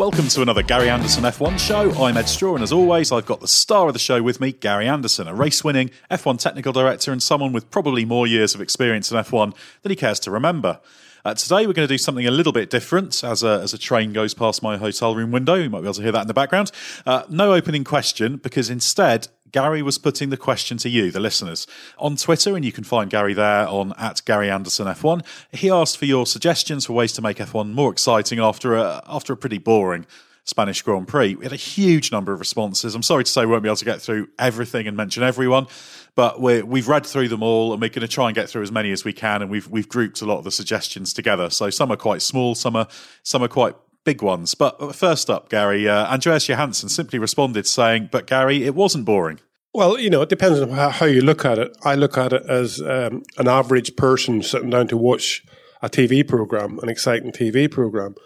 Welcome to another Gary Anderson F1 show. I'm Ed Straw, and as always, I've got the star of the show with me, Gary Anderson, a race winning F1 technical director and someone with probably more years of experience in F1 than he cares to remember. Uh, today, we're going to do something a little bit different as a, as a train goes past my hotel room window. You might be able to hear that in the background. Uh, no opening question, because instead, Gary was putting the question to you, the listeners, on Twitter, and you can find Gary there on at Gary Anderson F1. He asked for your suggestions for ways to make F1 more exciting after a after a pretty boring Spanish Grand Prix. We had a huge number of responses. I'm sorry to say we won't be able to get through everything and mention everyone, but we have read through them all and we're going to try and get through as many as we can. And we've we've grouped a lot of the suggestions together. So some are quite small, some are some are quite big ones. But first up, Gary, uh, Andreas Johansson simply responded saying, "But Gary, it wasn't boring." Well, you know, it depends on how, you look at it. I look at it as um, an average person sitting down to watch a TV program, an exciting TV program.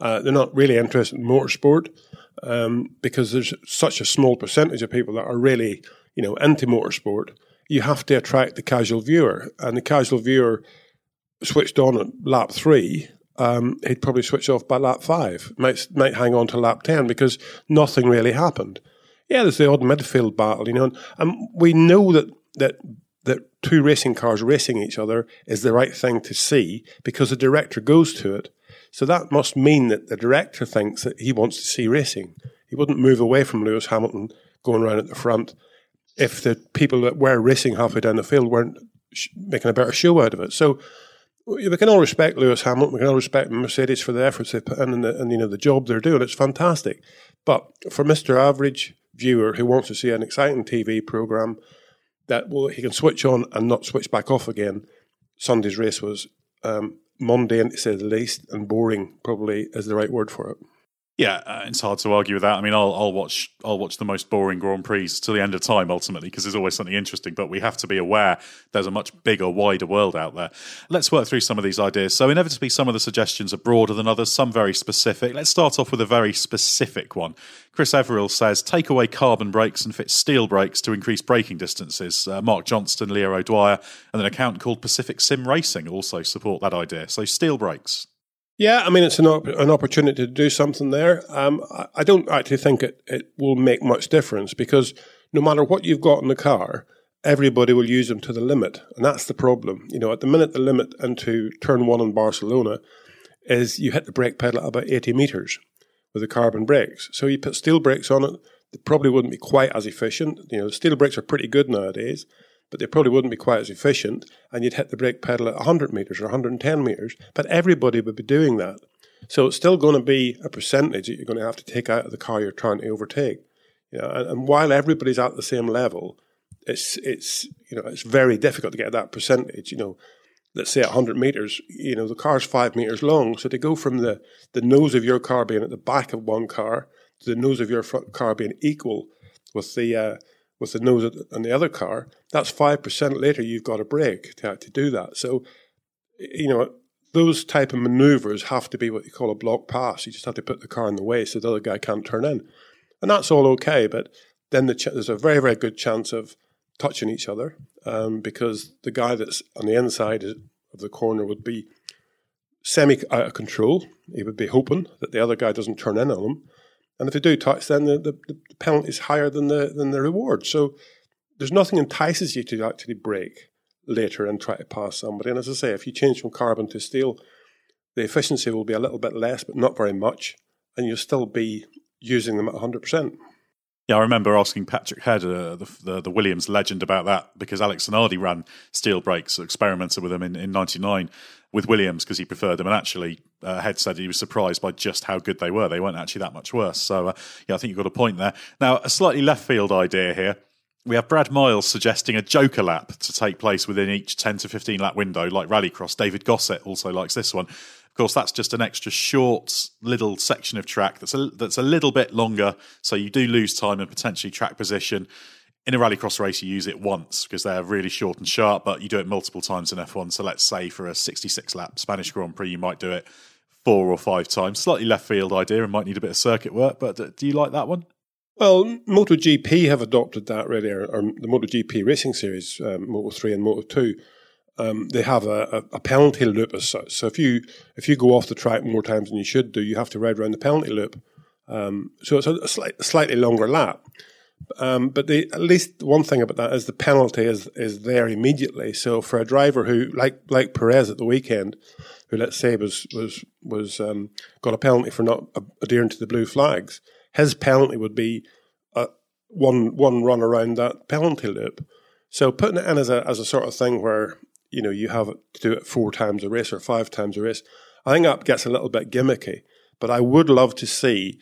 Uh, they're not really interested in motorsport um, because there's such a small percentage of people that are really, you know, into motorsport. You have to attract the casual viewer, and the casual viewer switched on at lap three. Um, he'd probably switch off by lap five. Might might hang on to lap ten because nothing really happened yeah, there's the odd midfield battle, you know, and we know that that that two racing cars racing each other is the right thing to see because the director goes to it. So that must mean that the director thinks that he wants to see racing. He wouldn't move away from Lewis Hamilton going around at the front if the people that were racing halfway down the field weren't making a better show out of it. So we can all respect Lewis Hamilton. We can all respect Mercedes for the efforts they put in and, the, and you know the job they're doing. It's fantastic. But for Mister Average, viewer who wants to see an exciting TV program that will he can switch on and not switch back off again. Sunday's race was um, mundane to say the least, and boring probably is the right word for it. Yeah, uh, it's hard to argue with that. I mean, I'll, I'll watch I'll watch the most boring Grand Prix to the end of time ultimately because there's always something interesting. But we have to be aware there's a much bigger, wider world out there. Let's work through some of these ideas. So inevitably, some of the suggestions are broader than others, some very specific. Let's start off with a very specific one. Chris Everill says take away carbon brakes and fit steel brakes to increase braking distances. Uh, Mark Johnston, Leo O'Dwyer, and an account called Pacific Sim Racing also support that idea. So steel brakes. Yeah, I mean, it's an, op- an opportunity to do something there. Um, I, I, don't actually think it, it will make much difference because no matter what you've got in the car, everybody will use them to the limit. And that's the problem. You know, at the minute, the limit into turn one in Barcelona is you hit the brake pedal at about 80 meters with the carbon brakes. So you put steel brakes on it, they probably wouldn't be quite as efficient. You know, steel brakes are pretty good nowadays but they probably wouldn't be quite as efficient. And you'd hit the brake pedal at 100 meters or 110 meters, but everybody would be doing that. So it's still going to be a percentage that you're going to have to take out of the car you're trying to overtake. You know, and, and while everybody's at the same level, it's it's you know it's very difficult to get that percentage. You know, let's say at 100 meters, you know the car's five meters long, so to go from the the nose of your car being at the back of one car to the nose of your front car being equal with the uh, with the nose on the other car, that's 5% later you've got a brake to, to do that. So, you know, those type of maneuvers have to be what you call a block pass. You just have to put the car in the way so the other guy can't turn in. And that's all okay, but then the ch- there's a very, very good chance of touching each other um, because the guy that's on the inside of the corner would be semi out of control. He would be hoping that the other guy doesn't turn in on him. And if they do touch, then the, the, the penalty is higher than the than the reward. So there's nothing entices you to actually break later and try to pass somebody. And as I say, if you change from carbon to steel, the efficiency will be a little bit less, but not very much, and you'll still be using them at 100%. Yeah, I remember asking Patrick Head, uh, the, the, the Williams legend, about that because Alex Zanardi ran steel brakes, experimented with them in, in '99 with Williams because he preferred them, and actually uh, Head said he was surprised by just how good they were. They weren't actually that much worse. So, uh, yeah, I think you've got a point there. Now, a slightly left field idea here. We have Brad Miles suggesting a joker lap to take place within each 10 to 15 lap window, like Rallycross. David Gossett also likes this one. Of course, that's just an extra short little section of track that's a, that's a little bit longer, so you do lose time and potentially track position. In a rallycross race, you use it once because they're really short and sharp, but you do it multiple times in F1. So let's say for a 66 lap Spanish Grand Prix, you might do it four or five times. Slightly left field idea and might need a bit of circuit work, but do you like that one? Well, MotoGP have adopted that really, or, or the MotoGP racing series, um, Moto 3 and Moto 2 um, they have a, a, penalty loop as such. So if you if you go off the track more times than you should do, you have to ride around the penalty loop. Um, so it's a, a slight, slightly longer lap. Um, but the, at least one thing about that is the penalty is is there immediately. So for a driver who, like like Perez at the weekend, who let's say was was was um, got a penalty for not adhering to the blue flags, his penalty would be uh, one one run around that penalty loop. So putting it in as a as a sort of thing where you know you have to do it four times a race or five times a race, I think that gets a little bit gimmicky. But I would love to see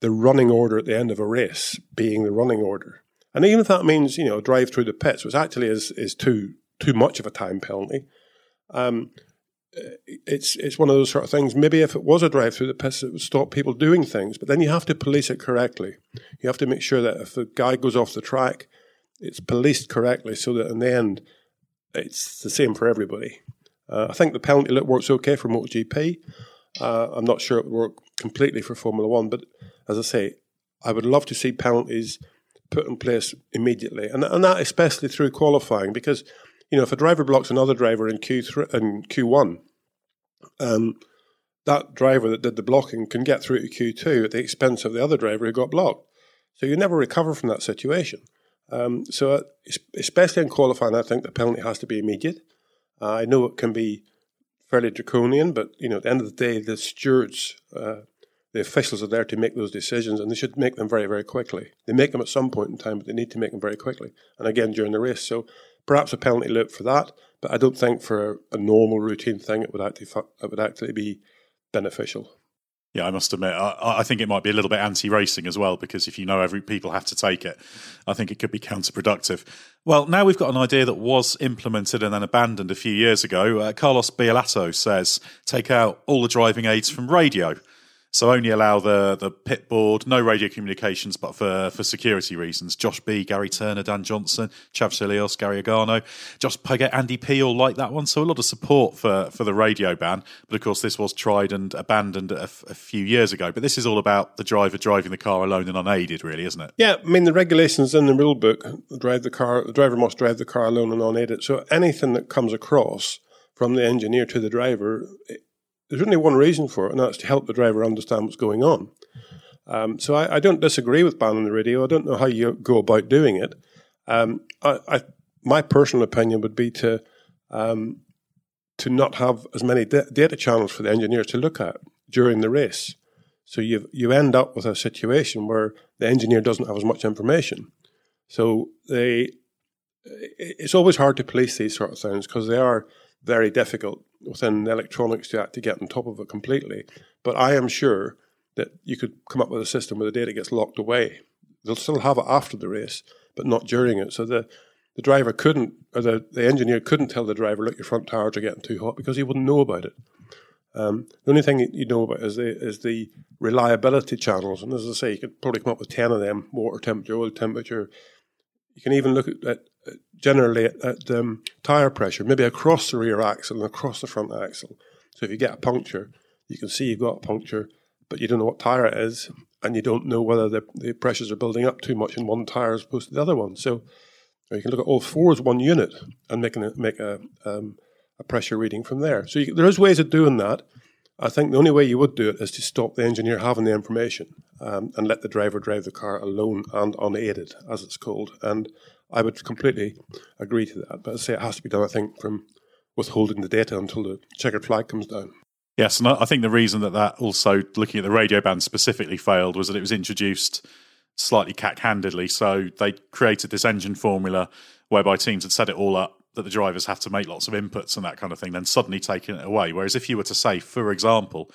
the running order at the end of a race being the running order. And even if that means, you know, drive through the pits, which actually is, is too too much of a time penalty, um, it's it's one of those sort of things. Maybe if it was a drive through the pits, it would stop people doing things. But then you have to police it correctly. You have to make sure that if the guy goes off the track, it's policed correctly so that in the end, it's the same for everybody. Uh, I think the penalty works okay for MotoGP. Uh, I'm not sure it would work completely for Formula One, but as I say, I would love to see penalties put in place immediately, and and that especially through qualifying, because you know if a driver blocks another driver in Q three and Q one, um, that driver that did the blocking can get through to Q two at the expense of the other driver who got blocked. So you never recover from that situation. Um, so uh, especially in qualifying, I think the penalty has to be immediate. Uh, I know it can be fairly draconian, but you know at the end of the day, the stewards. Uh, the officials are there to make those decisions, and they should make them very, very quickly. They make them at some point in time, but they need to make them very quickly, and again during the race. So perhaps a penalty loop for that, but I don't think for a, normal routine thing it would actually it would actually be beneficial. Yeah, I must admit, I, I, think it might be a little bit anti-racing as well because if you know every people have to take it, I think it could be counterproductive. Well, now we've got an idea that was implemented and then abandoned a few years ago. Uh, Carlos Biolato says take out all the driving aids from radio. So only allow the the pit board, no radio communications, but for, for security reasons. Josh B, Gary Turner, Dan Johnson, Chav Chelios, Gary Agano, Josh Puggett, Andy P all like that one. So a lot of support for, for the radio ban. But of course, this was tried and abandoned a, f- a few years ago. But this is all about the driver driving the car alone and unaided, really, isn't it? Yeah, I mean the regulations in the rule book drive the car. The driver must drive the car alone and unaided. So anything that comes across from the engineer to the driver there's only one reason for it, and that's to help the driver understand what's going on. Um, so I, I, don't disagree with banning the radio. I don't know how you go about doing it. Um, I, I, my personal opinion would be to um, to not have as many da- data channels for the engineers to look at during the race. So you you end up with a situation where the engineer doesn't have as much information. So they it's always hard to police these sort of things because they are very difficult within electronics to, to get on top of it completely. But I am sure that you could come up with a system where the data gets locked away. They'll still have it after the race, but not during it. So the, the driver couldn't, or the, the engineer couldn't tell the driver, look, your front tires are getting too hot because he wouldn't know about it. Um, the only thing you know about is the is the reliability channels, and as I say, you could probably come up with ten of them: water temperature, oil temperature. You can even look at, at generally at, at um, tire pressure, maybe across the rear axle and across the front axle. So if you get a puncture, you can see you've got a puncture, but you don't know what tire it is, and you don't know whether the, the pressures are building up too much in one tire as opposed to the other one. So you can look at all four as one unit and make, an, make a, um, a pressure reading from there. So you, there is ways of doing that. I think the only way you would do it is to stop the engineer having the information um, and let the driver drive the car alone and unaided, as it's called. And I would completely agree to that. But I say it has to be done, I think, from withholding the data until the checkered flag comes down. Yes, and I think the reason that that also, looking at the radio band specifically, failed was that it was introduced slightly cack-handedly. So they created this engine formula whereby teams had set it all up that the drivers have to make lots of inputs and that kind of thing, then suddenly taking it away. Whereas if you were to say, for example,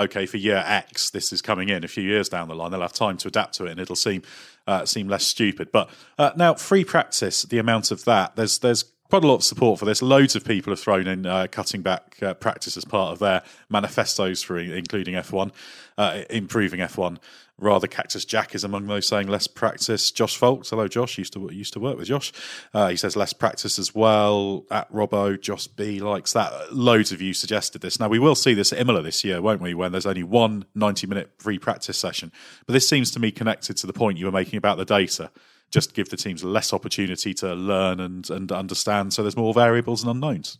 okay, for year X, this is coming in a few years down the line. They'll have time to adapt to it, and it'll seem uh, seem less stupid. But uh, now, free practice, the amount of that, there's there's quite a lot of support for this. Loads of people have thrown in uh, cutting back uh, practice as part of their manifestos for including F1, uh, improving F1 rather Cactus Jack is among those saying less practice. Josh Folks, hello Josh, used to used to work with Josh. Uh, he says less practice as well. At Robbo, Josh B likes that. Loads of you suggested this. Now we will see this at Imola this year, won't we? When there's only one 90 minute free practice session. But this seems to me connected to the point you were making about the data. Just give the teams less opportunity to learn and and understand, so there's more variables and unknowns.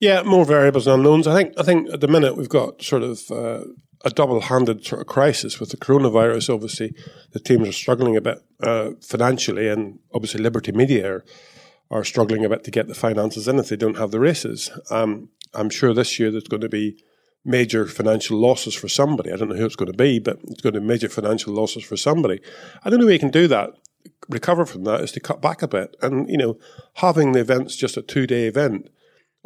Yeah, more variables and unknowns. I think I think at the minute we've got sort of uh, a double-handed sort of crisis with the coronavirus. Obviously, the teams are struggling a bit uh, financially, and obviously Liberty Media are, are, struggling a bit to get the finances in if they don't have the races. Um, I'm sure this year there's going to be major financial losses for somebody. I don't know who it's going to be, but it's going to be major financial losses for somebody. I don't know way you can do that. Recover from that is to cut back a bit, and you know, having the events just a two-day event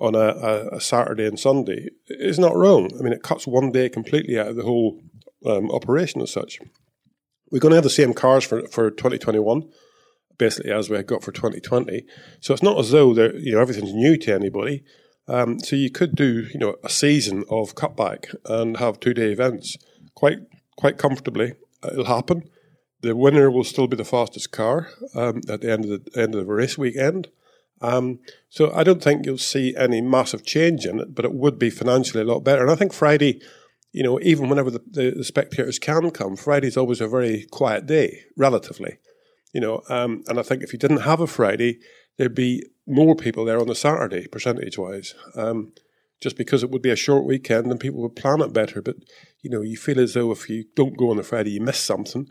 on a, a, Saturday and Sunday is not wrong. I mean, it cuts one day completely out of the whole um, operation as such. We're going to have the same cars for, for 2021, basically as we got for 2020. So it's not as though you know everything's new to anybody. Um, so you could do you know a season of cutback and have two day events quite quite comfortably. It'll happen. The winner will still be the fastest car um, at the end of the end of the race weekend. Um, so I don't think you'll see any massive change in it, but it would be financially a lot better. And I think Friday, you know, even whenever the, the, the spectators can come, Friday's always a very quiet day, relatively. You know, um, and I think if you didn't have a Friday, there'd be more people there on the Saturday, percentage wise. Um, just because it would be a short weekend and people would plan it better. But you know, you feel as though if you don't go on the Friday, you miss something.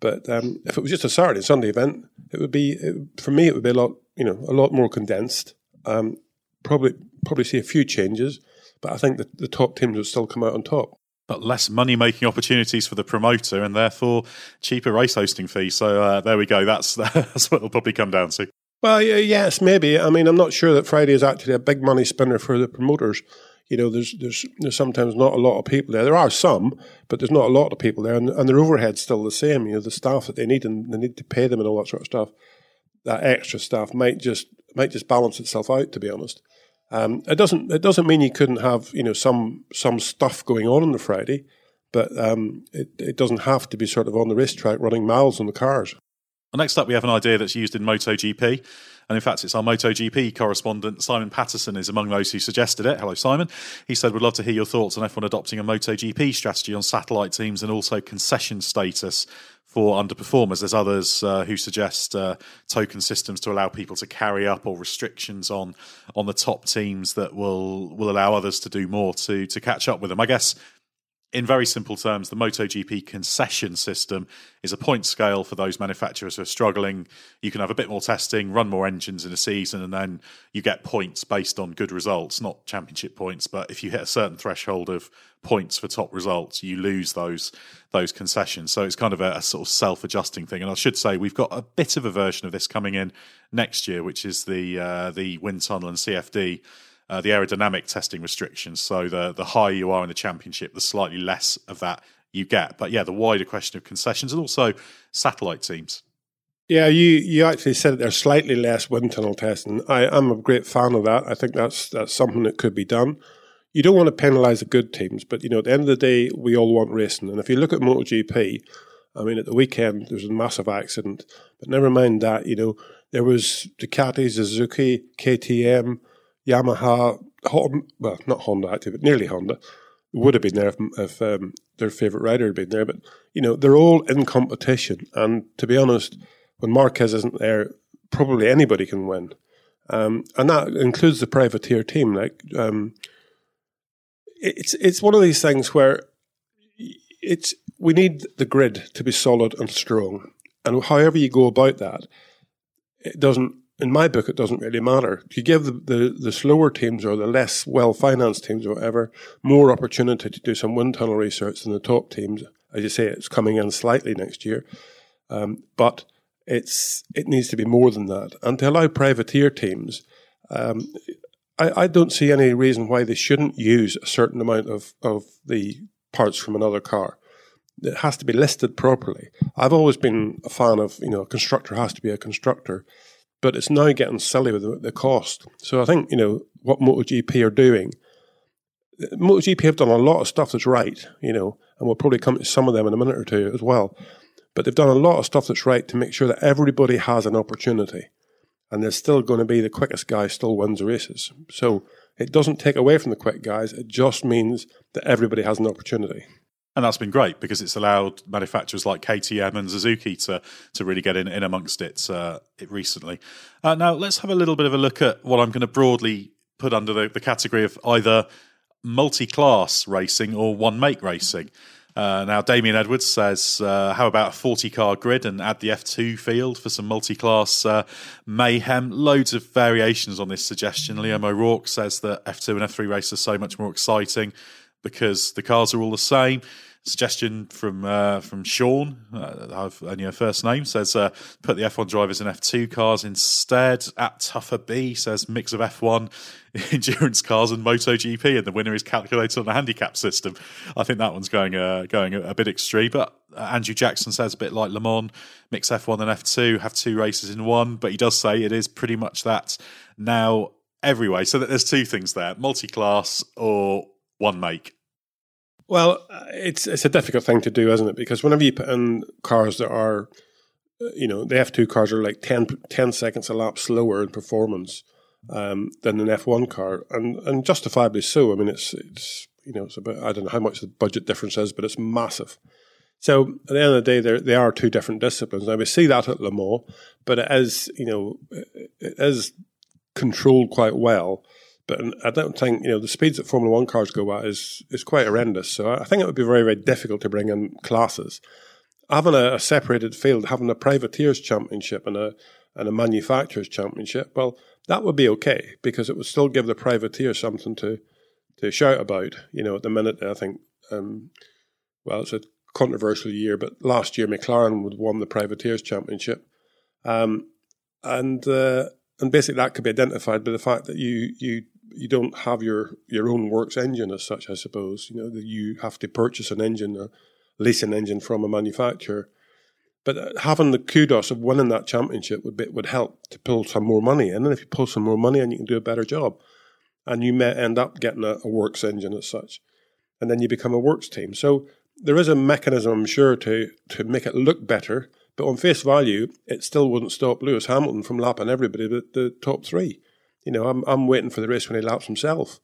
But um, if it was just a Saturday Sunday event, it would be it, for me. It would be a lot, you know, a lot more condensed. Um, probably probably see a few changes, but I think that the top teams would still come out on top. But less money making opportunities for the promoter, and therefore cheaper race hosting fees. So uh, there we go. That's that's what it'll probably come down to. Well, yes, maybe. I mean, I'm not sure that Friday is actually a big money spinner for the promoters you know, there's there's there's sometimes not a lot of people there. There are some, but there's not a lot of people there, and, and their overhead's still the same. You know, the staff that they need and they need to pay them and all that sort of stuff. That extra staff might just might just balance itself out. To be honest, um, it doesn't it doesn't mean you couldn't have you know some some stuff going on on the Friday, but um, it it doesn't have to be sort of on the racetrack running miles on the cars. Well, next up, we have an idea that's used in MotoGP. And in fact, it's our MotoGP correspondent, Simon Patterson, is among those who suggested it. Hello, Simon. He said, We'd love to hear your thoughts on F1 adopting a MotoGP strategy on satellite teams and also concession status for underperformers. There's others uh, who suggest uh, token systems to allow people to carry up or restrictions on on the top teams that will will allow others to do more to to catch up with them. I guess in very simple terms, the MotoGP concession system is a point scale for those manufacturers who are struggling. You can have a bit more testing, run more engines in a season, and then you get points based on good results, not championship points. But if you hit a certain threshold of points for top results, you lose those those concessions. So it's kind of a, a sort of self adjusting thing. And I should say we've got a bit of a version of this coming in next year, which is the uh, the wind tunnel and CFD uh, the aerodynamic testing restrictions. So the the higher you are in the championship, the slightly less of that you get. But yeah, the wider question of concessions and also satellite teams. Yeah, you, you actually said there's slightly less wind tunnel testing. I, I'm a great fan of that. I think that's that's something that could be done. You don't want to penalise the good teams, but you know at the end of the day, we all want racing. And if you look at MotoGP, I mean, at the weekend there was a massive accident, but never mind that. You know, there was Ducati, Suzuki, KTM, Yamaha, well, not Honda actually, but nearly Honda, would have been there if, if um, their favourite rider had been there. But, you know, they're all in competition. And to be honest, when Marquez isn't there, probably anybody can win. Um, and that includes the privateer team. Like, um, it's it's one of these things where it's we need the grid to be solid and strong, and however you go about that, it doesn't in my book, it doesn't really matter. You give the, the, the slower teams or the less well financed teams or whatever more opportunity to do some wind tunnel research than the top teams. As you say, it's coming in slightly next year, um, but it's it needs to be more than that. And to allow privateer teams, um, I, I don't see any reason why they shouldn't use a certain amount of, of the parts from another car it has to be listed properly. I've always been a fan of, you know, a constructor has to be a constructor but it's now getting silly with the, cost. So I think you know what MotoGP are doing. MotoGP have done a lot of stuff that's right, you know, and we'll probably come to some of them in a minute or two as well. But they've done a lot of stuff that's right to make sure that everybody has an opportunity, and there's still going to be the quickest guy still wins races. So it doesn't take away from the quick guys; it just means that everybody has an opportunity and that's been great because it's allowed manufacturers like KTM and Suzuki to to really get in, in amongst it, uh, it recently. Uh, now let's have a little bit of a look at what I'm going to broadly put under the, the category of either multi class racing or one make racing. Uh, now, Damien Edwards says, uh, how about a 40 car grid and add the F2 field for some multi class uh, mayhem? Loads of variations on this suggestion. Liam O'Rourke says that F2 and F3 races are so much more exciting because the cars are all the same suggestion from uh, from Sean, uh, I've only her first name, says uh, put the F1 drivers in F2 cars instead. At Tougher B says mix of F1 endurance cars and MotoGP, and the winner is calculated on a handicap system. I think that one's going uh, going a, a, bit extreme, but uh, Andrew Jackson says a bit like Le Mans, mix F1 and F2, have two races in one, but he does say it is pretty much that now every way. So there's two things there: multi-class or one make. Well, it's it's a difficult thing to do, isn't it? Because whenever you put in cars that are, uh, you know, the F2 cars are like 10, 10 seconds a lap slower in performance um, than an F1 car, and and justifiably so. I mean, it's it's you know, it's about I don't know how much the budget difference is, but it's massive. So at the end of the day, there they are two different disciplines. Now we see that at Le Mans, but it is you know it is controlled quite well but I don't think you know the speeds that Formula One cars go at is is quite horrendous. So I think it would be very very difficult to bring in classes. Having a, a separated field, having a privateers championship and a and a manufacturers championship, well, that would be okay because it would still give the privateer something to to shout about. You know, at the minute, I think, um, well, it's a controversial year, but last year McLaren would won the privateers championship, um, and uh, and basically that could be identified by the fact that you you you don't have your your own works engine as such. I suppose you know you have to purchase an engine, or lease an engine from a manufacturer. But uh, having the kudos of winning that championship would be, would help to pull some more money in, and if you pull some more money in, you can do a better job, and you may end up getting a, a works engine as such, and then you become a works team. So there is a mechanism, I'm sure, to to make it look better. But on face value, it still wouldn't stop Lewis Hamilton from lapping everybody but the top three you know, I'm I'm waiting for the race when he laps himself.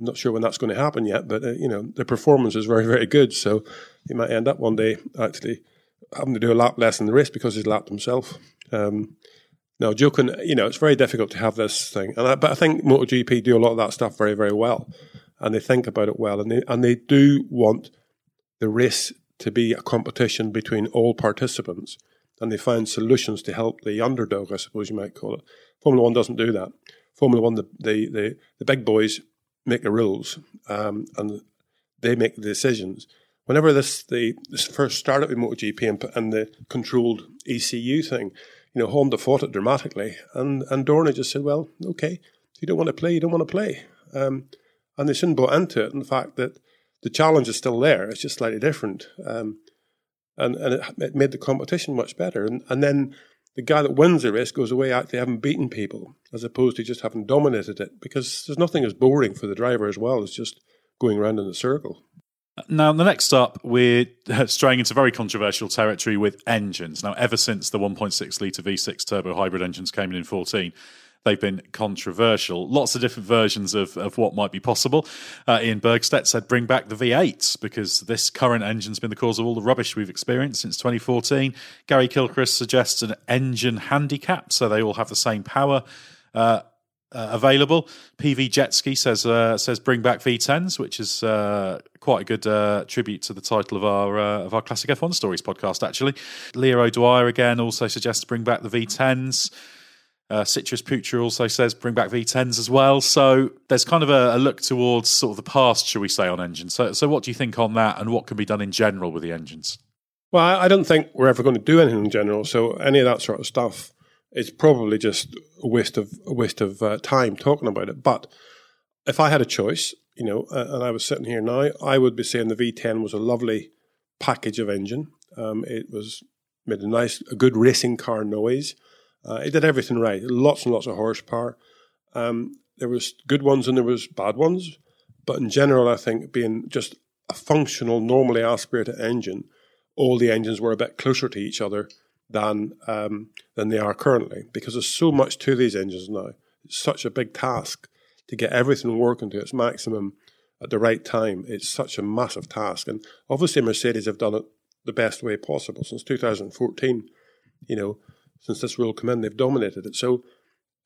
I'm not sure when that's going to happen yet, but uh, you know, the performance is very very good. So he might end up one day actually having to do a lap less in the race because he's lapped himself. Um, now, joking, you know, it's very difficult to have this thing, and I, but I think MotoGP do a lot of that stuff very very well, and they think about it well, and they and they do want the race to be a competition between all participants, and they find solutions to help the underdog, I suppose you might call it. Formula One doesn't do that. Formula One, the the the, the big boys make the rules um, and they make the decisions. Whenever this the this first started with MotoGP and, and the controlled ECU thing, you know, Honda fought it dramatically, and and Dorna just said, "Well, okay, if you don't want to play, you don't want to play," um, and they soon bought into it. And the fact that the challenge is still there, it's just slightly different, um, and and it, it, made the competition much better. And and then the guy that wins the race goes away actually having beaten people as opposed to just having dominated it because there's nothing as boring for the driver as well as just going around in a circle. Now, the next up, we're straying into very controversial territory with engines. Now, ever since the 1.6 litre V6 turbo hybrid engines came in in 14, they've been controversial. Lots of different versions of, of what might be possible. Uh, Ian Bergstedt said bring back the V8s because this current engine's been the cause of all the rubbish we've experienced since 2014. Gary Kilchrist suggests an engine handicap so they all have the same power. Uh, uh, available. PV Jetski says uh, says bring back V10s, which is uh, quite a good uh, tribute to the title of our uh, of our classic F1 stories podcast. Actually, Leo O'Dwyer again also suggests bring back the V10s. Uh, Citrus Putra also says bring back V10s as well. So there's kind of a, a, look towards sort of the past, shall we say, on engines. So, so what do you think on that, and what can be done in general with the engines? Well, I don't think we're ever going to do anything in general. So any of that sort of stuff is probably just a waste of a waste of uh, time talking about it. But if I had a choice, you know, uh, and I was sitting here now, I would be saying the V10 was a lovely package of engine. Um, it was made a nice, a good racing car noise. Uh, it did everything right. Lots and lots of horsepower. Um, there was good ones and there was bad ones, but in general, I think being just a functional, normally aspirated engine, all the engines were a bit closer to each other than um, than they are currently because there's so much to these engines now. It's such a big task to get everything working to its maximum at the right time. It's such a massive task, and obviously Mercedes have done it the best way possible since 2014. You know, since this rule came in, they've dominated it. So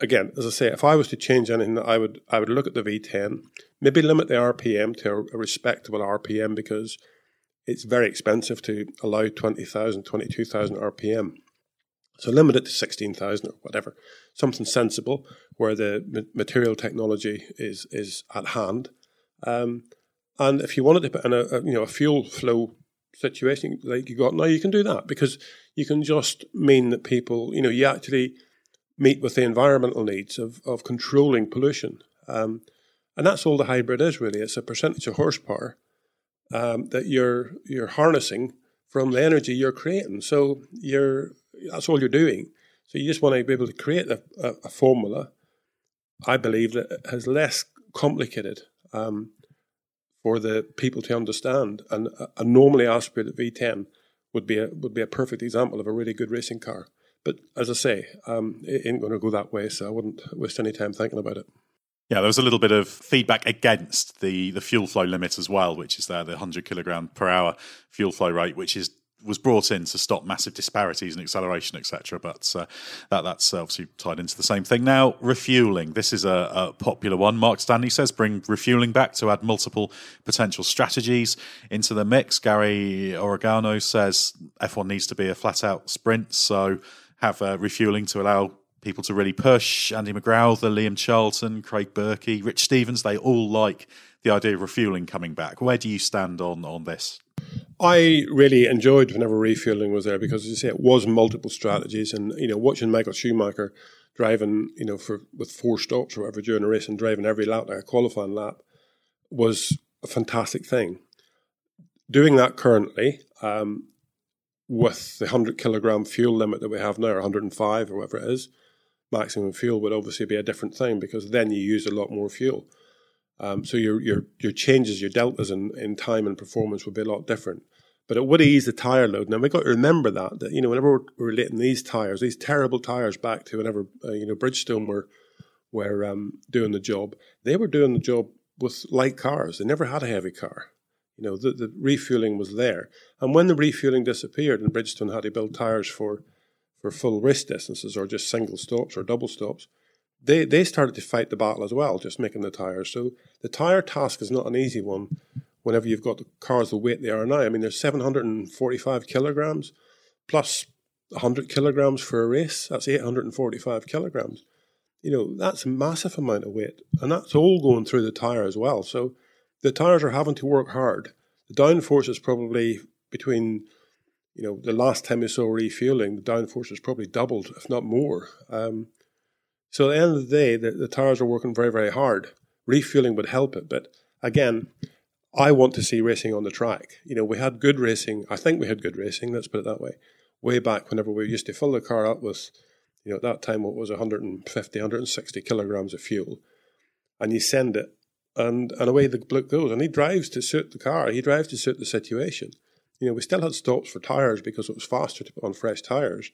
again, as I say, if I was to change anything, I would I would look at the V10, maybe limit the RPM to a, respectable RPM because it's very expensive to allow 20,000, 22,000 RPM. So limit it to 16,000 or whatever, something sensible where the material technology is is at hand. Um, and if you wanted to put in a, a, you know a fuel flow situation like you got now, you can do that because you can just mean that people you know you actually meet with the environmental needs of of controlling pollution. Um, and that's all the hybrid is really. It's a percentage of horsepower um, that you're you're harnessing from the energy you're creating. So you're that's all you're doing. So you just want to be able to create a, a, a formula. I believe that has less complicated um, for the people to understand, and a, normally aspirated V10 would be a would be a perfect example of a really good racing car. But as I say, um, it ain't going to go that way, so I wouldn't waste any time thinking about it. Yeah, there was a little bit of feedback against the, the fuel flow limit as well, which is there, the 100 kilogram per hour fuel flow rate, which is was brought in to stop massive disparities in acceleration, etc. But uh, that that's obviously tied into the same thing. Now, refueling. This is a, a, popular one. Mark Stanley says bring refueling back to add multiple potential strategies into the mix. Gary Oregano says F1 needs to be a flat out sprint, so have uh, refueling to allow people to really push. Andy McGrath, Liam Charlton, Craig Berkey, Rich Stevens, they all like the idea of refueling coming back. Where do you stand on, on this? I really enjoyed whenever refueling was there because, as you say, it was multiple strategies. And, you know, watching Michael Schumacher driving, you know, for with four stops or whatever during a race and driving every lap like a qualifying lap was a fantastic thing. Doing that currently, um, with the 100 kilogram fuel limit that we have now, or 105 or whatever it is, maximum fuel would obviously be a different thing because then you use a lot more fuel. Um, so your your your changes, your deltas in, in time and performance would be a lot different. But it would ease the tire load. Now we've got to remember that that you know whenever we're relating these tires, these terrible tires, back to whenever uh, you know Bridgestone were were um, doing the job, they were doing the job with light cars. They never had a heavy car. You know the, the refueling was there, and when the refueling disappeared and Bridgestone had to build tires for for full race distances or just single stops or double stops, they, they started to fight the battle as well, just making the tyres. So the tyre task is not an easy one whenever you've got the cars the weight they are now. I mean, there's 745 kilograms plus 100 kilograms for a race. That's 845 kilograms. You know, that's a massive amount of weight. And that's all going through the tyre as well. So the tyres are having to work hard. The downforce is probably between you know, the last time we saw refueling, the downforce has probably doubled, if not more. Um, so at the end of the day, the, the tires are working very, very hard. Refueling would help it, but again, I want to see racing on the track. You know, we had good racing. I think we had good racing. Let's put it that way. Way back, whenever we used to fill the car up with, you know, at that time what was 150, 160 kilograms of fuel, and you send it, and and away the bloke goes, and he drives to suit the car. He drives to suit the situation. You know, we still had stops for tyres because it was faster to put on fresh tyres.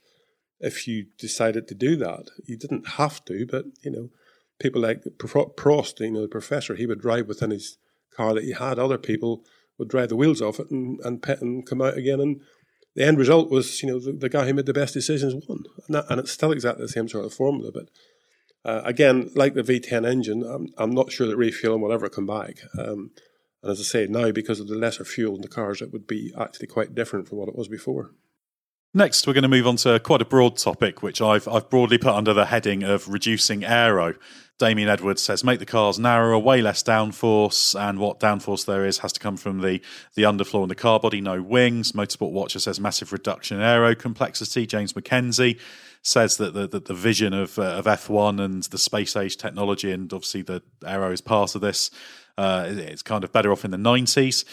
If you decided to do that, you didn't have to, but you know, people like Prost, you know, the professor, he would drive within his car that he had. Other people would drive the wheels off it and, and pit and come out again. And the end result was, you know, the, the guy who made the best decisions won. And, that, and it's still exactly the same sort of formula. But uh, again, like the V10 engine, I'm, I'm not sure that refueling will ever come back. Um, and as I say, now because of the lesser fuel in the cars, it would be actually quite different from what it was before. Next, we're going to move on to quite a broad topic, which I've, I've broadly put under the heading of reducing aero. Damien Edwards says make the cars narrower, way less downforce, and what downforce there is has to come from the, the underfloor and the car body, no wings. Motorsport Watcher says massive reduction in aero complexity. James McKenzie says that the, the, the vision of, uh, of F1 and the space age technology, and obviously the aero is part of this, uh, it's kind of better off in the 90s.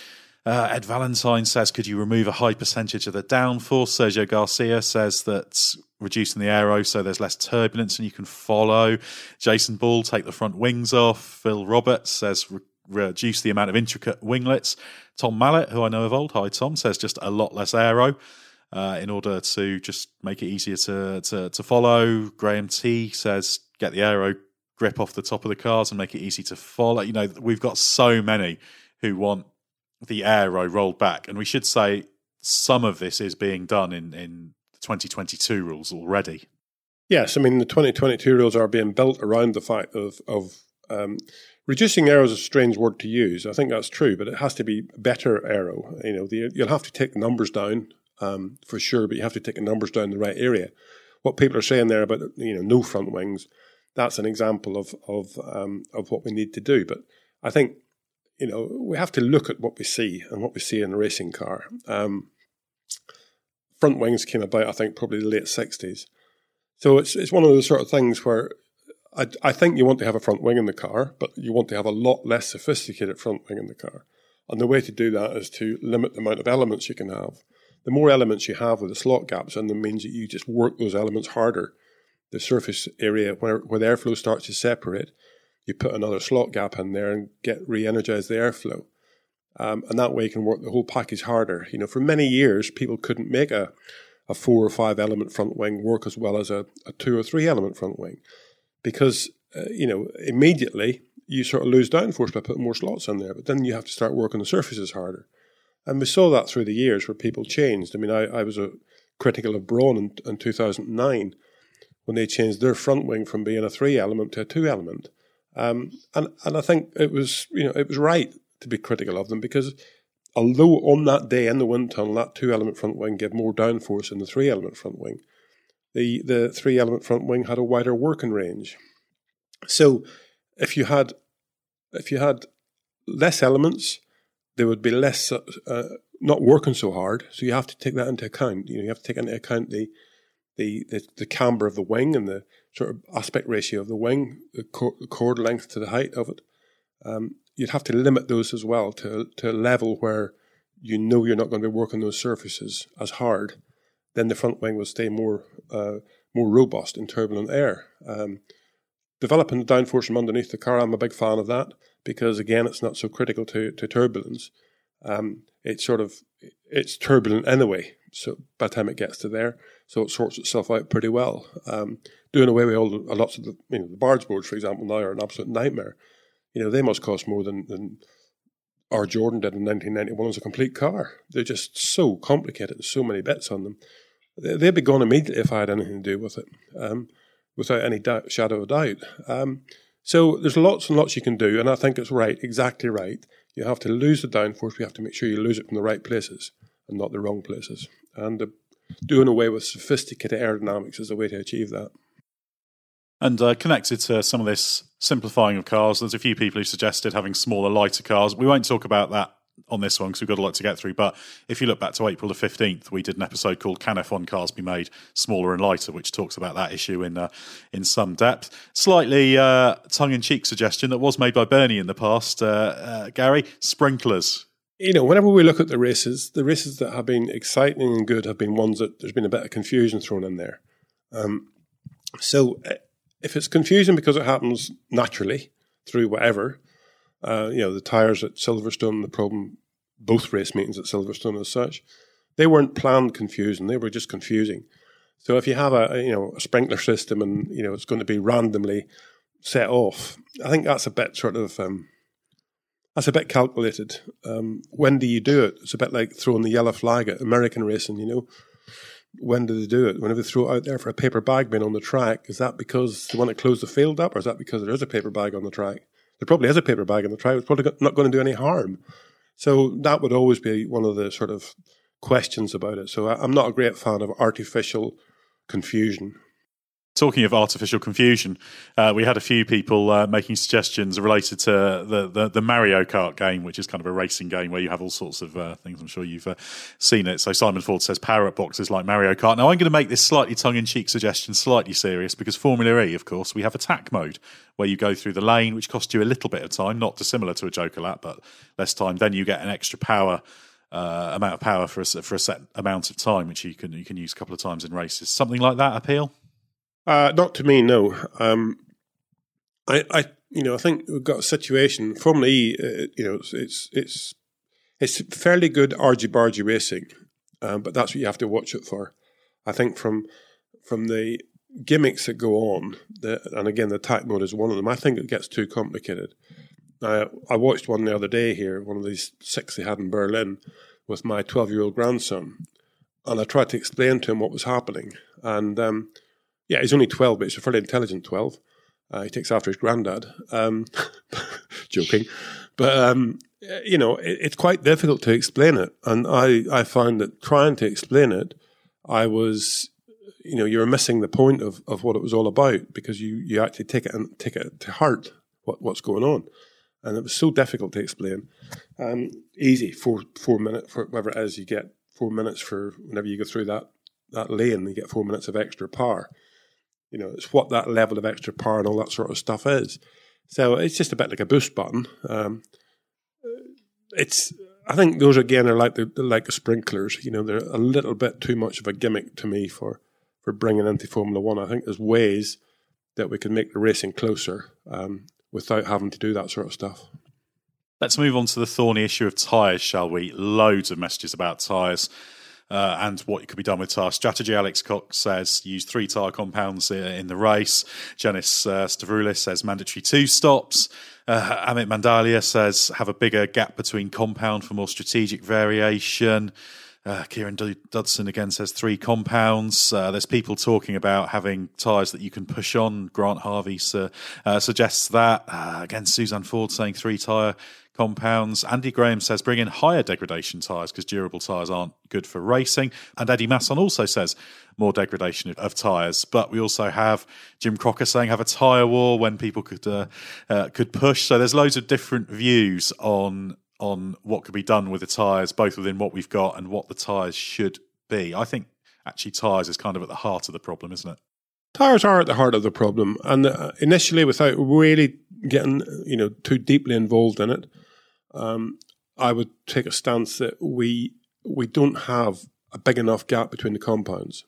Uh, Ed Valentine says, could you remove a high percentage of the downforce? Sergio Garcia says that reducing the aero so there's less turbulence and you can follow. Jason Ball, take the front wings off. Phil Roberts says, re- reduce the amount of intricate winglets. Tom Mallet, who I know of old, hi Tom, says just a lot less aero. Uh, in order to just make it easier to, to, to follow. Graham T says, get the aero grip off the top of the cars and make it easy to follow. You know, we've got so many who want the aero rolled back. And we should say some of this is being done in, in the 2022 rules already. Yes, I mean the 2022 rules are being built around the fact of of um, reducing aero is a strange word to use. I think that's true, but it has to be better aero. You know, the, you'll have to take the numbers down um, for sure, but you have to take the numbers down the right area. What people are saying there about you know no front wings, that's an example of of um, of what we need to do. But I think you know we have to look at what we see and what we see in a racing car. Um, front wings came about, I think, probably the late sixties. So it's it's one of those sort of things where I, I think you want to have a front wing in the car, but you want to have a lot less sophisticated front wing in the car. And the way to do that is to limit the amount of elements you can have. The more elements you have with the slot gaps, and that means that you just work those elements harder. The surface area where, where the airflow starts to separate, you put another slot gap in there and get re-energize the airflow. Um, and that way you can work the whole package harder. You know, for many years, people couldn't make a, a four or five element front wing work as well as a, a two or three element front wing because, uh, you know, immediately you sort of lose downforce by putting more slots in there, but then you have to start working the surfaces harder. And we saw that through the years where people changed. I mean, I, I was a critical of Brawn in, in 2009 when they changed their front wing from being a three element to a two element. Um, and, and I think it was, you know, it was right to be critical of them because although on that day in the wind tunnel, that two element front wing gave more downforce than the three element front wing, the, the three element front wing had a wider working range. So if you had if you had less elements, there would be less uh, uh, not working so hard. So you have to take that into account. You know, you have to take into account the the, the, the camber of the wing and the sort of aspect ratio of the wing, the, the chord length to the height of it. Um, you'd have to limit those as well to, to a level where you know you're not going to be working those surfaces as hard. Then the front wing will stay more uh, more robust in turbulent air. Um, developing the downforce from underneath the car, I'm a big fan of that because again, it's not so critical to, to turbulence. Um, it's sort of it's turbulent anyway. So by the time it gets to there, so it sorts itself out pretty well. Um, doing away with all the, lots of the you know the barge boards, for example, now are an absolute nightmare you know, they must cost more than, than our Jordan did in 1991 as a complete car. They're just so complicated, so many bits on them. They'd be gone immediately if I had anything to do with it, um, without any doubt, shadow of doubt. Um, so there's lots and lots you can do, and I think it's right, exactly right. You have to lose the downforce. We have to make sure you lose it from the right places and not the wrong places. And uh, doing away with sophisticated aerodynamics is a way to achieve that. And uh, connected to some of this simplifying of cars, there's a few people who suggested having smaller, lighter cars. We won't talk about that on this one because we've got a lot to get through. But if you look back to April the 15th, we did an episode called Can F1 Cars Be Made Smaller and Lighter, which talks about that issue in uh, in some depth. Slightly uh, tongue in cheek suggestion that was made by Bernie in the past, uh, uh, Gary sprinklers. You know, whenever we look at the races, the races that have been exciting and good have been ones that there's been a bit of confusion thrown in there. Um, so uh, if it's confusing because it happens naturally through whatever, uh, you know, the tyres at Silverstone, the problem, both race meetings at Silverstone as such, they weren't planned confusion. they were just confusing. So if you have a, you know a sprinkler system and you know it's going to be randomly set off, I think that's a bit sort of um, that's a bit calculated. Um, when do you do it? It's a bit like throwing the yellow flag at American racing. You know, when do they do it? Whenever they throw it out there for a paper bag being on the track, is that because they want to close the field up, or is that because there is a paper bag on the track? There probably is a paper bag on the track. It's probably not going to do any harm. So that would always be one of the sort of questions about it. So I'm not a great fan of artificial confusion. Talking of artificial confusion, uh, we had a few people uh, making suggestions related to the, the, the, Mario Kart game, which is kind of a racing game where you have all sorts of uh, things. I'm sure you've uh, seen it. So Simon Ford says power up boxes like Mario Kart. Now I'm going to make this slightly tongue in cheek suggestion slightly serious because Formula E, of course, we have attack mode where you go through the lane, which costs you a little bit of time, not dissimilar to a Joker lap, but less time. Then you get an extra power. Uh, amount of power for a, for a set amount of time, which you can you can use a couple of times in races. Something like that appeal. Uh, not to me, no. Um, I, I, you know, I think we've got a situation. Formula E, uh, you know, it's, it's it's it's fairly good argy bargy racing, um, but that's what you have to watch it for. I think from from the gimmicks that go on, the, and again, the attack mode is one of them. I think it gets too complicated. I, I watched one the other day here, one of these six they had in Berlin, with my twelve year old grandson, and I tried to explain to him what was happening, and um, Yeah, he's only 12, but he's a fairly intelligent 12. Uh, he takes after his granddad. Um, joking. But, um, you know, it, it's quite difficult to explain it. And I, I found that trying to explain it, I was, you know, you were missing the point of, of what it was all about because you, you actually take it and take it to heart what, what's going on. And it was so difficult to explain. Um, easy, four, four minutes, for whatever it is, you get four minutes for whenever you go through that, that lane, you get four minutes of extra power. You know, it's what that level of extra power and all that sort of stuff is. So it's just a bit like a boost button. Um, it's I think those again are like the like the sprinklers. You know, they're a little bit too much of a gimmick to me for for bringing into Formula One. I think there's ways that we can make the racing closer um, without having to do that sort of stuff. Let's move on to the thorny issue of tyres, shall we? Loads of messages about tyres uh, and what could be done with tyre strategy. Alex Cox says use three tyre compounds in the race. Janice uh, Stavroulis says mandatory two stops. Uh, Amit Mandalia says have a bigger gap between compound for more strategic variation. Uh, Kieran Dudson again says three compounds. Uh, there's people talking about having tyres that you can push on. Grant Harvey uh, suggests that. Uh, again, Suzanne Ford saying three tyre compounds. Andy Graham says bring in higher degradation tyres because durable tyres aren't good for racing. And Eddie Masson also says more degradation of, tyres. But we also have Jim Crocker saying have a tyre war when people could uh, uh, could push. So there's loads of different views on on what could be done with the tyres, both within what we've got and what the tyres should be. I think actually tyres is kind of at the heart of the problem, isn't it? Tyres are at the heart of the problem, and uh, initially, without really getting you know too deeply involved in it, um, I would take a stance that we we don't have a big enough gap between the compounds.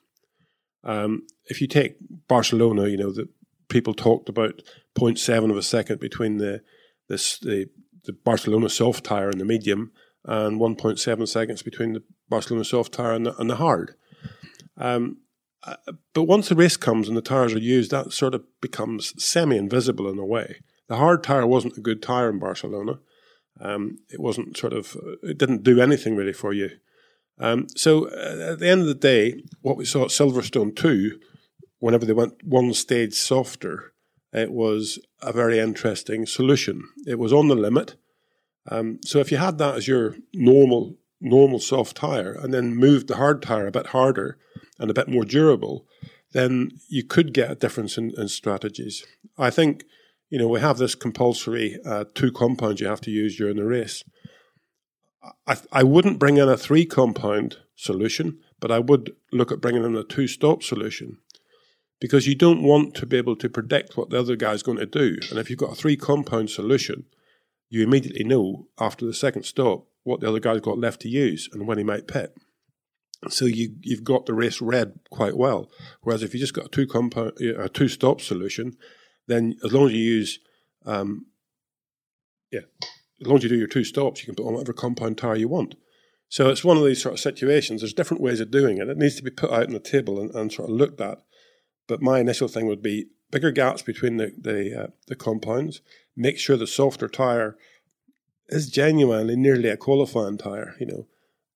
Um, if you take Barcelona, you know that people talked about 0.7 of a second between the this the the Barcelona soft tire and the medium, and 1.7 seconds between the Barcelona soft tire and the, and the hard. Um, uh, but once the race comes and the tires are used, that sort of becomes semi invisible in a way. The hard tire wasn't a good tire in Barcelona. Um, it wasn't sort of, uh, it didn't do anything really for you. Um, so uh, at the end of the day, what we saw at Silverstone 2, whenever they went one stage softer, it was a very interesting solution. It was on the limit. Um, so if you had that as your normal normal soft tire and then moved the hard tire a bit harder and a bit more durable, then you could get a difference in, in strategies. I think you know we have this compulsory uh, two compounds you have to use during the race. I, I wouldn't bring in a three compound solution, but I would look at bringing in a two stop solution because you don't want to be able to predict what the other guy's going to do. And if you've got a three compound solution, you immediately know after the second stop what the other guy's got left to use and when he might pit. So you you've got the race read quite well. Whereas if you just got a two compound a two stop solution, then as long as you use um, yeah, as long as you do your two stops, you can put on whatever compound tire you want. So it's one of these sort of situations. There's different ways of doing it. It needs to be put out on the table and, and sort of looked at but my initial thing would be bigger gaps between the the, uh, the compounds. Make sure the softer tire is genuinely nearly a qualifying tire. You know,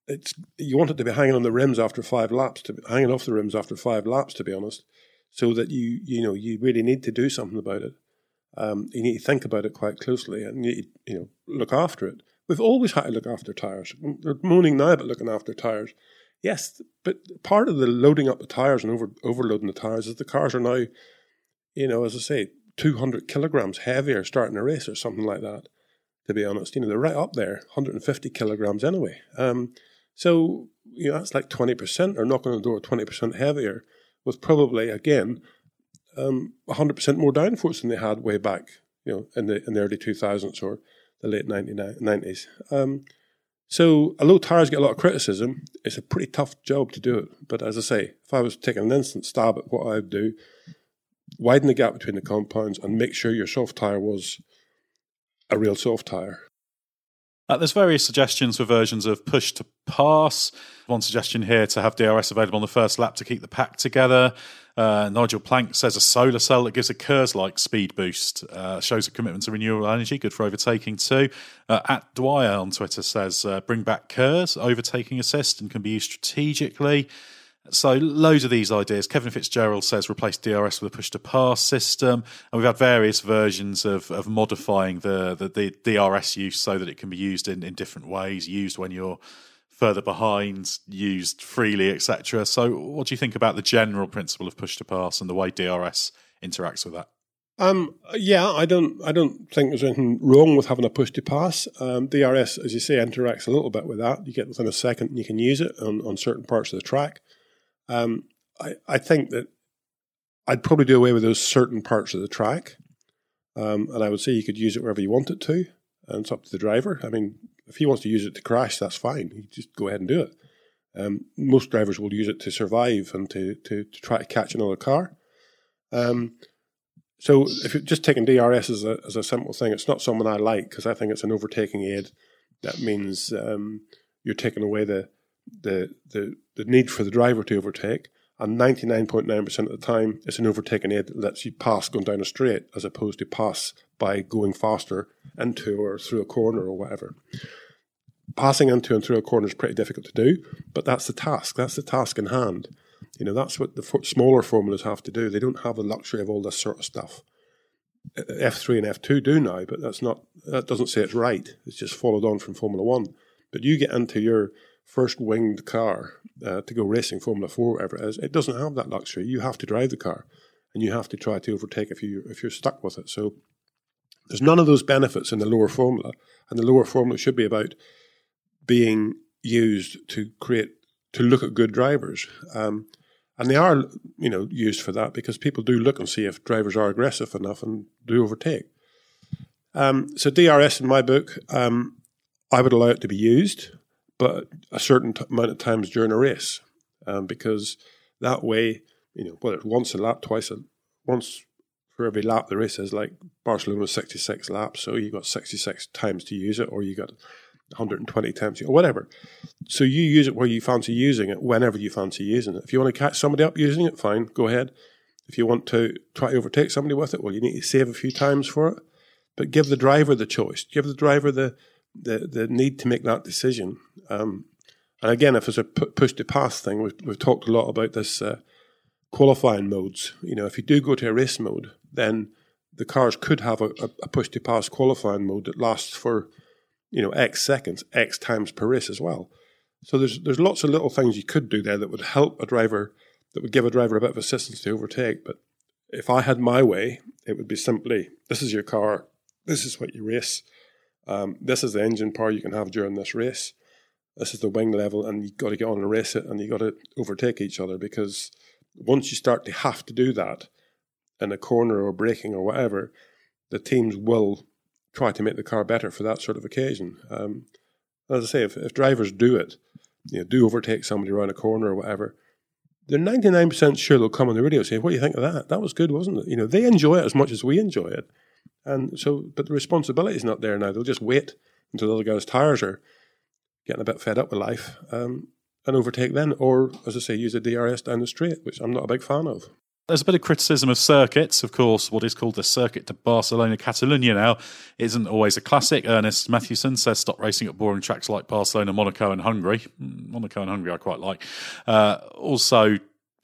it's you want it to be hanging on the rims after five laps, to be, hanging off the rims after five laps, to be honest, so that you you know you really need to do something about it. Um, you need to think about it quite closely and you you know look after it. We've always had to look after tires. They're moaning now about looking after tires. Yes, but part of the loading up the tires and over, overloading the tires is the cars are now, you know, as I say, 200 kilograms heavier starting a race or something like that. To be honest, you know, they're right up there, 150 kilograms anyway. Um, so, you know, that's like 20% or knocking on the door 20% heavier with probably, again, um, 100% more downforce than they had way back, you know, in the, in the early 2000s or the late 90s. Um, so, although tires get a lot of criticism, it's a pretty tough job to do it. But as I say, if I was taking an instant stab at what I would do, widen the gap between the compounds and make sure your soft tire was a real soft tire. Uh, there's various suggestions for versions of push to pass. One suggestion here to have DRS available on the first lap to keep the pack together. Uh, Nigel Plank says a solar cell that gives a KERS like speed boost uh, shows a commitment to renewable energy, good for overtaking too. Uh, at Dwyer on Twitter says uh, bring back KERS, overtaking assist, and can be used strategically. So loads of these ideas. Kevin Fitzgerald says replace DRS with a push to pass system, and we've had various versions of, of modifying the, the, the DRS use so that it can be used in, in different ways. Used when you're further behind, used freely, etc. So, what do you think about the general principle of push to pass and the way DRS interacts with that? Um, yeah, I don't, I don't think there's anything wrong with having a push to pass. Um, DRS, as you say, interacts a little bit with that. You get within a second, and you can use it on, on certain parts of the track. Um, I, I think that I'd probably do away with those certain parts of the track, um, and I would say you could use it wherever you want it to, and it's up to the driver. I mean, if he wants to use it to crash, that's fine. You just go ahead and do it. Um, most drivers will use it to survive and to, to, to try to catch another car. Um, so if you're just taking DRS as a, as a simple thing, it's not someone I like because I think it's an overtaking aid. That means um, you're taking away the, the, the, the need for the driver to overtake. And 99.9% of the time, it's an overtaking aid that lets you pass going down a straight as opposed to pass by going faster into or through a corner or whatever. Passing into and through a corner is pretty difficult to do, but that's the task. That's the task in hand. You know, that's what the smaller formulas have to do. They don't have the luxury of all this sort of stuff. F3 and F2 do now, but that's not, that doesn't say it's right. It's just followed on from Formula One. But you get into your first winged car uh, to go racing Formula 4, whatever it is, it doesn't have that luxury. You have to drive the car and you have to try to overtake if, you, if you're stuck with it. So there's none of those benefits in the lower formula. And the lower formula should be about being used to create, to look at good drivers. Um, and they are, you know, used for that because people do look and see if drivers are aggressive enough and do overtake. Um, so DRS in my book, um, I would allow it to be used, but a certain t- amount of times during a race, um, because that way, you know, whether it's once a lap, twice a once for every lap the race is, like Barcelona was 66 laps, so you got 66 times to use it, or you got 120 times, or whatever. So you use it where you fancy using it, whenever you fancy using it. If you want to catch somebody up using it, fine, go ahead. If you want to try to overtake somebody with it, well, you need to save a few times for it. But give the driver the choice. Give the driver the the, the need to make that decision. Um, and again, if it's a push to pass thing, we've, we've talked a lot about this uh, qualifying modes. You know, if you do go to a race mode, then the cars could have a, a push to pass qualifying mode that lasts for you know, X seconds, X times per race as well. So there's there's lots of little things you could do there that would help a driver, that would give a driver a bit of assistance to overtake. But if I had my way, it would be simply: this is your car, this is what you race, um, this is the engine power you can have during this race, this is the wing level, and you've got to get on and race it, and you've got to overtake each other because once you start to have to do that in a corner or braking or whatever, the teams will try to make the car better for that sort of occasion. Um, as I say, if, if drivers do it, you know, do overtake somebody around a corner or whatever, they're 99% sure they'll come on the radio and say, What do you think of that? That was good, wasn't it? You know, they enjoy it as much as we enjoy it. And so, but the responsibility is not there now. They'll just wait until the other guy's tires are getting a bit fed up with life um, and overtake then. Or, as I say, use a DRS down the straight, which I'm not a big fan of. There's a bit of criticism of circuits. Of course, what is called the Circuit de Barcelona Catalunya now isn't always a classic. Ernest Mathewson says stop racing at boring tracks like Barcelona, Monaco, and Hungary. Hmm, Monaco and Hungary I quite like. Uh, also,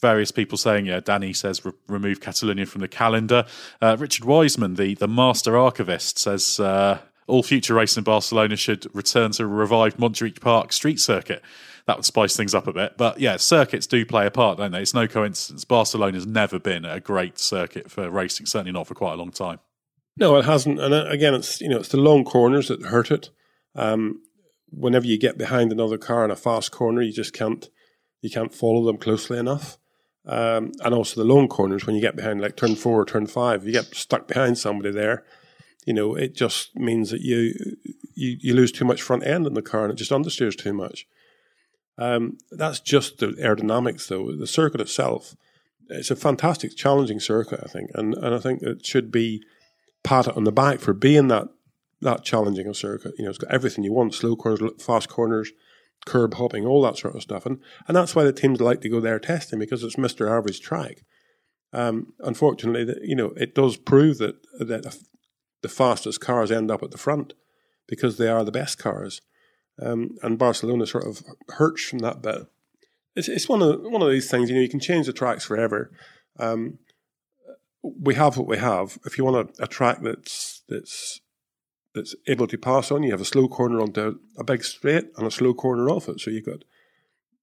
various people saying, yeah, Danny says re- remove Catalonia from the calendar. Uh, Richard Wiseman, the, the master archivist, says uh, all future racing in Barcelona should return to a revived Montjuic Park street circuit that would spice things up a bit. But yeah, circuits do play a part, don't they? It's no coincidence. Barcelona's never been a great circuit for racing, certainly not for quite a long time. No, it hasn't. And uh, again, it's you know it's the long corners that hurt it. Um, whenever you get behind another car in a fast corner, you just can't you can't follow them closely enough. Um, and also the long corners when you get behind like turn four or turn five, you get stuck behind somebody there. You know, it just means that you you, you lose too much front end in the car and it just understeers too much. Um, that's just the aerodynamics, though. The circuit itself, it's a fantastic, challenging circuit, I think, and and I think it should be patted on the back for being that that challenging a circuit. You know, it's got everything you want: slow corners, fast corners, curb hopping, all that sort of stuff, and and that's why the teams like to go there testing because it's Mister Average track. Um, unfortunately, the, you know, it does prove that that the fastest cars end up at the front because they are the best cars. Um, and Barcelona sort of hurts from that bit it's it's one of one of these things. You know, you can change the tracks forever. Um, we have what we have. If you want a, a track that's that's that's able to pass on, you have a slow corner onto a big straight and a slow corner off it. So you've got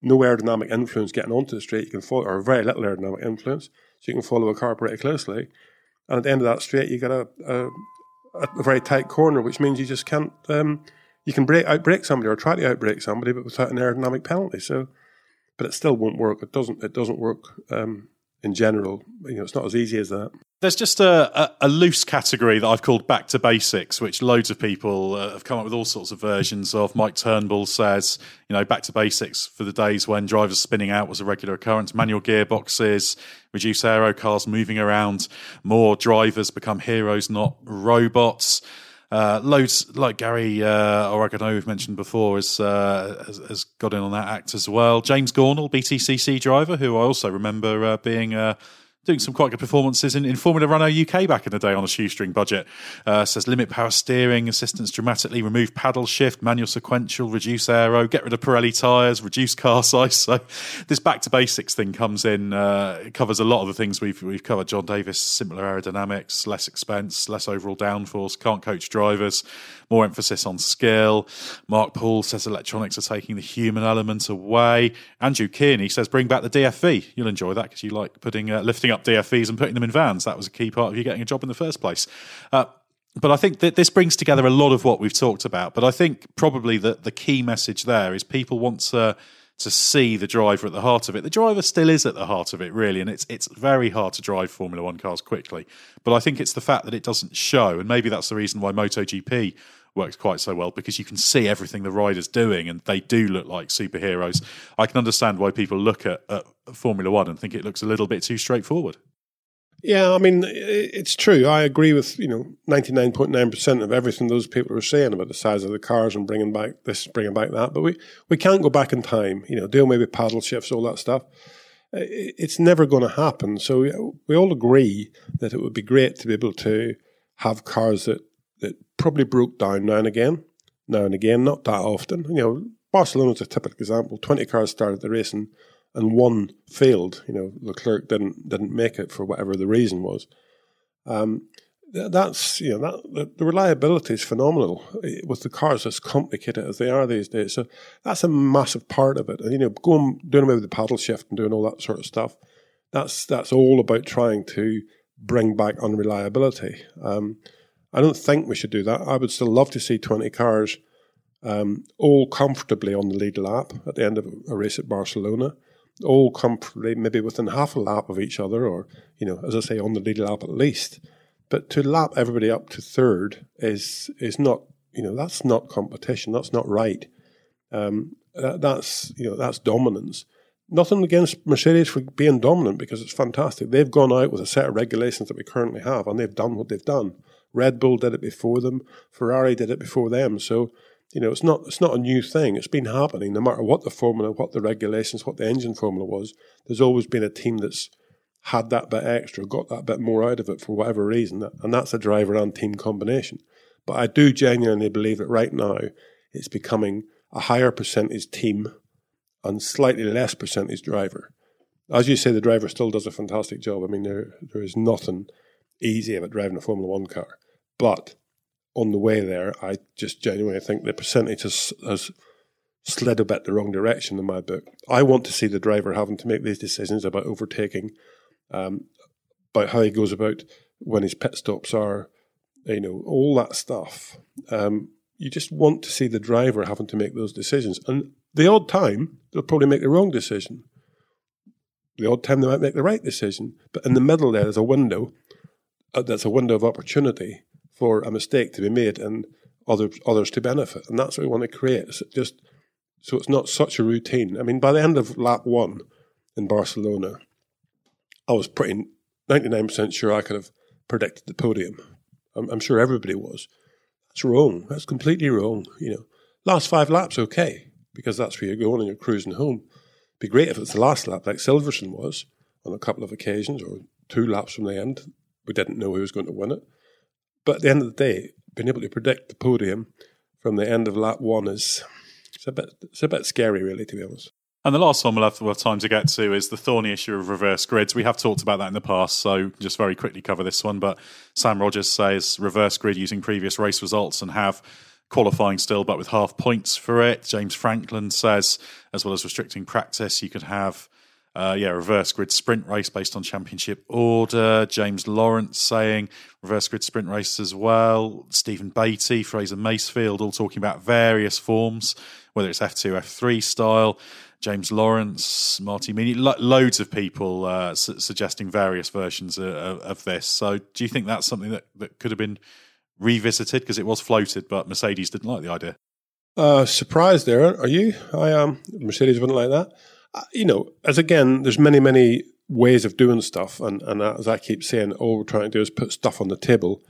no aerodynamic influence getting onto the straight. You can follow, or very little aerodynamic influence, so you can follow a car pretty closely. And at the end of that straight, you got a, a, a very tight corner, which means you just can't. Um, you can brake outbrake somebody or try to outbreak somebody, but without an aerodynamic penalty. So, but it still won't work. It doesn't. It doesn't work um, in general. You know, it's not as easy as that. There's just a, a, a, loose category that I've called back to basics, which loads of people uh, have come up with all sorts of versions of. Mike Turnbull says, you know, back to basics for the days when drivers spinning out was a regular occurrence, manual gearboxes, reduce aero cars moving around, more drivers become heroes, not robots. Uh, loads like Gary uh, Oregano, we've mentioned before, has, uh, has, has got in on that act as well. James Gornall, BTCC driver, who I also remember uh, being uh, doing some quite good performances in, in Formula Renault UK back in the day on a shoestring budget. Uh, says limit power steering, assistance dramatically, remove paddle shift, manual sequential, reduce aero, get rid of Pirelli tyres, reduce car size. So this back to basics thing comes in, uh, covers a lot of the things we've, we've covered. John Davis, simpler aerodynamics, less expense, less overall downforce, can't coach drivers, more emphasis on skill. Mark Paul says electronics are taking the human element away. Andrew Kearney says bring back the DFV. You'll enjoy that because you like putting uh, lifting up DFVs and putting them in vans. That was a key part of you getting a job in the first place. Uh, but I think that this brings together a lot of what we've talked about. But I think probably the, the key message there is people want to to see the driver at the heart of it. The driver still is at the heart of it, really, and it's it's very hard to drive Formula One cars quickly. But I think it's the fact that it doesn't show, and maybe that's the reason why MotoGP works quite so well because you can see everything the rider's doing, and they do look like superheroes. I can understand why people look at, at Formula One and think it looks a little bit too straightforward. Yeah, I mean, it's true. I agree with you know ninety nine point nine percent of everything those people are saying about the size of the cars and bringing back this, bringing back that. But we we can't go back in time. You know, deal maybe paddle shifts, all that stuff. It's never going to happen. So we all agree that it would be great to be able to have cars that probably broke down now and again, now and again, not that often. You know, Barcelona's a typical example. Twenty cars started the race and and one failed. You know, Leclerc didn't didn't make it for whatever the reason was. Um, that's you know that the, reliability is phenomenal eh, with the cars as complicated as they are these days. So that's a massive part of it. And you know, going doing away with the paddle shift and doing all that sort of stuff. That's that's all about trying to bring back unreliability. Um, I don't think we should do that. I would still love to see twenty cars um, all comfortably on the lead lap at the end of a race at Barcelona all comfortably, maybe within half a lap of each other, or you know, as I say, on the lead lap at least. But to lap everybody up to third is is not you know that's not competition. That's not right. Um, that, that's you know that's dominance. Nothing against Mercedes for being dominant because it's fantastic. They've gone out with a set of regulations that we currently have, and they've done what they've done. Red Bull did it before them. Ferrari did it before them. So you know, it's not it's not a new thing. It's been happening. No matter what the formula, what the regulations, what the engine formula was, there's always been a team that's had that bit extra, got that bit more out of it for whatever reason, and that's a driver and team combination. But I do genuinely believe that right now it's becoming a higher percentage team and slightly less percentage driver. As you say, the driver still does a fantastic job. I mean, there there is nothing easy about driving a Formula One car, but on the way there, I just genuinely think the percentage has, has slid a bit the wrong direction in my book. I want to see the driver having to make these decisions about overtaking, um, about how he goes about when his pit stops are, you know, all that stuff. Um, you just want to see the driver having to make those decisions. And the odd time, they'll probably make the wrong decision. The odd time, they might make the right decision. But in the middle there, there's a window. Uh, that's a window of opportunity for a mistake to be made and others others to benefit. And that's what we want to create. It's just so it's not such a routine. I mean, by the end of lap one in Barcelona, I was pretty ninety nine percent sure I could have predicted the podium. I'm, I'm, sure everybody was. That's wrong. That's completely wrong. You know, last five laps okay because that's where you're going and you're cruising home. Be great if it's the last lap like Silverstone was on a couple of occasions or two laps from the end. We didn't know who was going to win it. But at the end of the day, being able to predict the podium from the end of lap one is it's a bit it's a bit scary, really, to be honest. And the last one we'll have, we'll have time to get to is the thorny issue of reverse grids. We have talked about that in the past, so just very quickly cover this one. But Sam Rogers says reverse grid using previous race results and have qualifying still, but with half points for it. James Franklin says, as well as restricting practice, you could have uh, yeah, reverse grid sprint race based on championship order. James Lawrence saying reverse grid sprint race as well. Stephen Beatty, Fraser Macefield, all talking about various forms, whether it's F2, F3 style. James Lawrence, Marty Meany, lo- loads of people uh, su- suggesting various versions of, of, this. So, do you think that's something that, that could have been revisited because it was floated, but Mercedes didn't like the idea? Uh, surprised there, are you? I. Um, Mercedes wouldn't like that. Uh, you know, as again, there's many, many ways of doing stuff, and and as I keep saying, all we're trying to do is put stuff on the table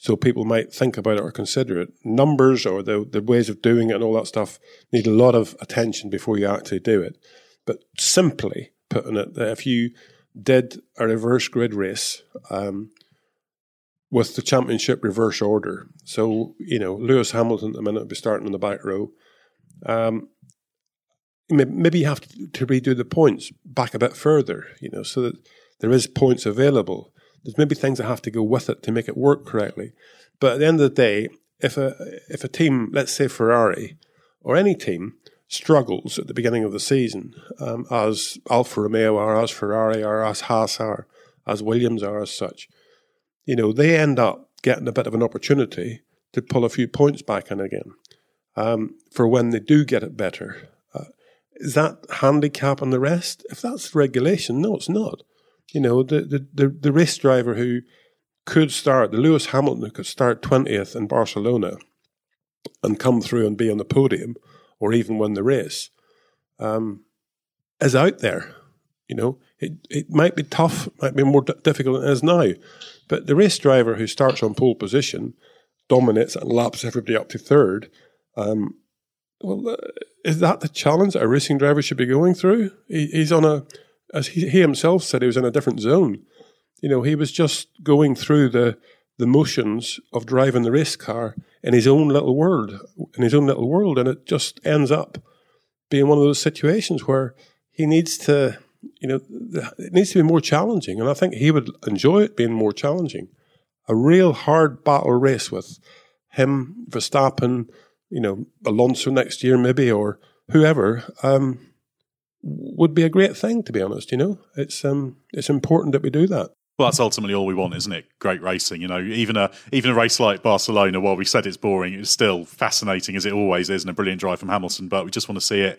so people might think about it or consider it. Numbers or the, the ways of doing it and all that stuff need a lot of attention before you actually do it. But simply putting it, that if you did a reverse grid race um, with the championship reverse order, so, you know, Lewis Hamilton at the minute would be starting in the back row. Um, maybe you have to redo the points back a bit further, you know, so that there is points available. There's maybe things that have to go with it to make it work correctly. But at the end of the day, if a if a team, let's say Ferrari or any team, struggles at the beginning of the season, um, as Alfa Romeo are, as Ferrari are, as Haas are, as Williams are, as such, you know, they end up getting a bit of an opportunity to pull a few points back in again um, for when they do get it better. Is that handicap on the rest? If that's regulation, no, it's not. You know, the, the, the, the race driver who could start, the Lewis Hamilton who could start 20th in Barcelona and come through and be on the podium or even win the race, um, is out there. You know, it, it might be tough, might be more d- difficult than it is now, but the race driver who starts on pole position, dominates and laps everybody up to third, um, well, uh, is that the challenge that a racing driver should be going through? He, he's on a as he, he himself said, he was in a different zone. You know, he was just going through the the motions of driving the race car in his own little world, in his own little world, and it just ends up being one of those situations where he needs to, you know, it needs to be more challenging, and I think he would enjoy it being more challenging. A real hard battle race with him, Verstappen, you know, Alonso next year maybe, or whoever. Um, would be a great thing, to be honest. You know, it's um, it's important that we do that. Well, that's ultimately all we want, isn't it? Great racing. You know, even a even a race like Barcelona, while we said it's boring, it's still fascinating as it always is, and a brilliant drive from Hamilton. But we just want to see it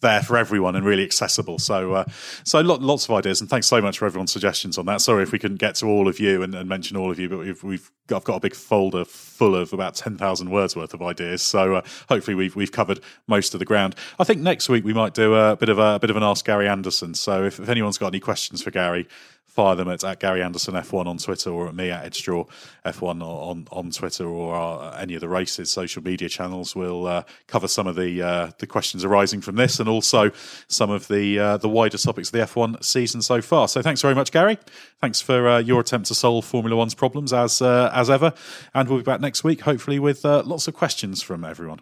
there for everyone and really accessible. So, uh, so lots of ideas, and thanks so much for everyone's suggestions on that. Sorry if we couldn't get to all of you and, and mention all of you, but we've, we've I've got a big folder full of about ten thousand words worth of ideas. So uh, hopefully we've we've covered most of the ground. I think next week we might do a bit of a, a bit of an ask Gary Anderson. So if, if anyone's got any questions for Gary, fire them at, at Gary Anderson F1 on Twitter or at me at Ed Straw F1 on, on Twitter or our, any of the races social media channels. We'll uh, cover some of the uh, the questions arising from this and also some of the uh, the wider topics of the F1 season so far. So thanks very much, Gary. Thanks for uh, your attempt to solve Formula One's problems as uh, as ever, and we'll be back next week, hopefully with uh, lots of questions from everyone.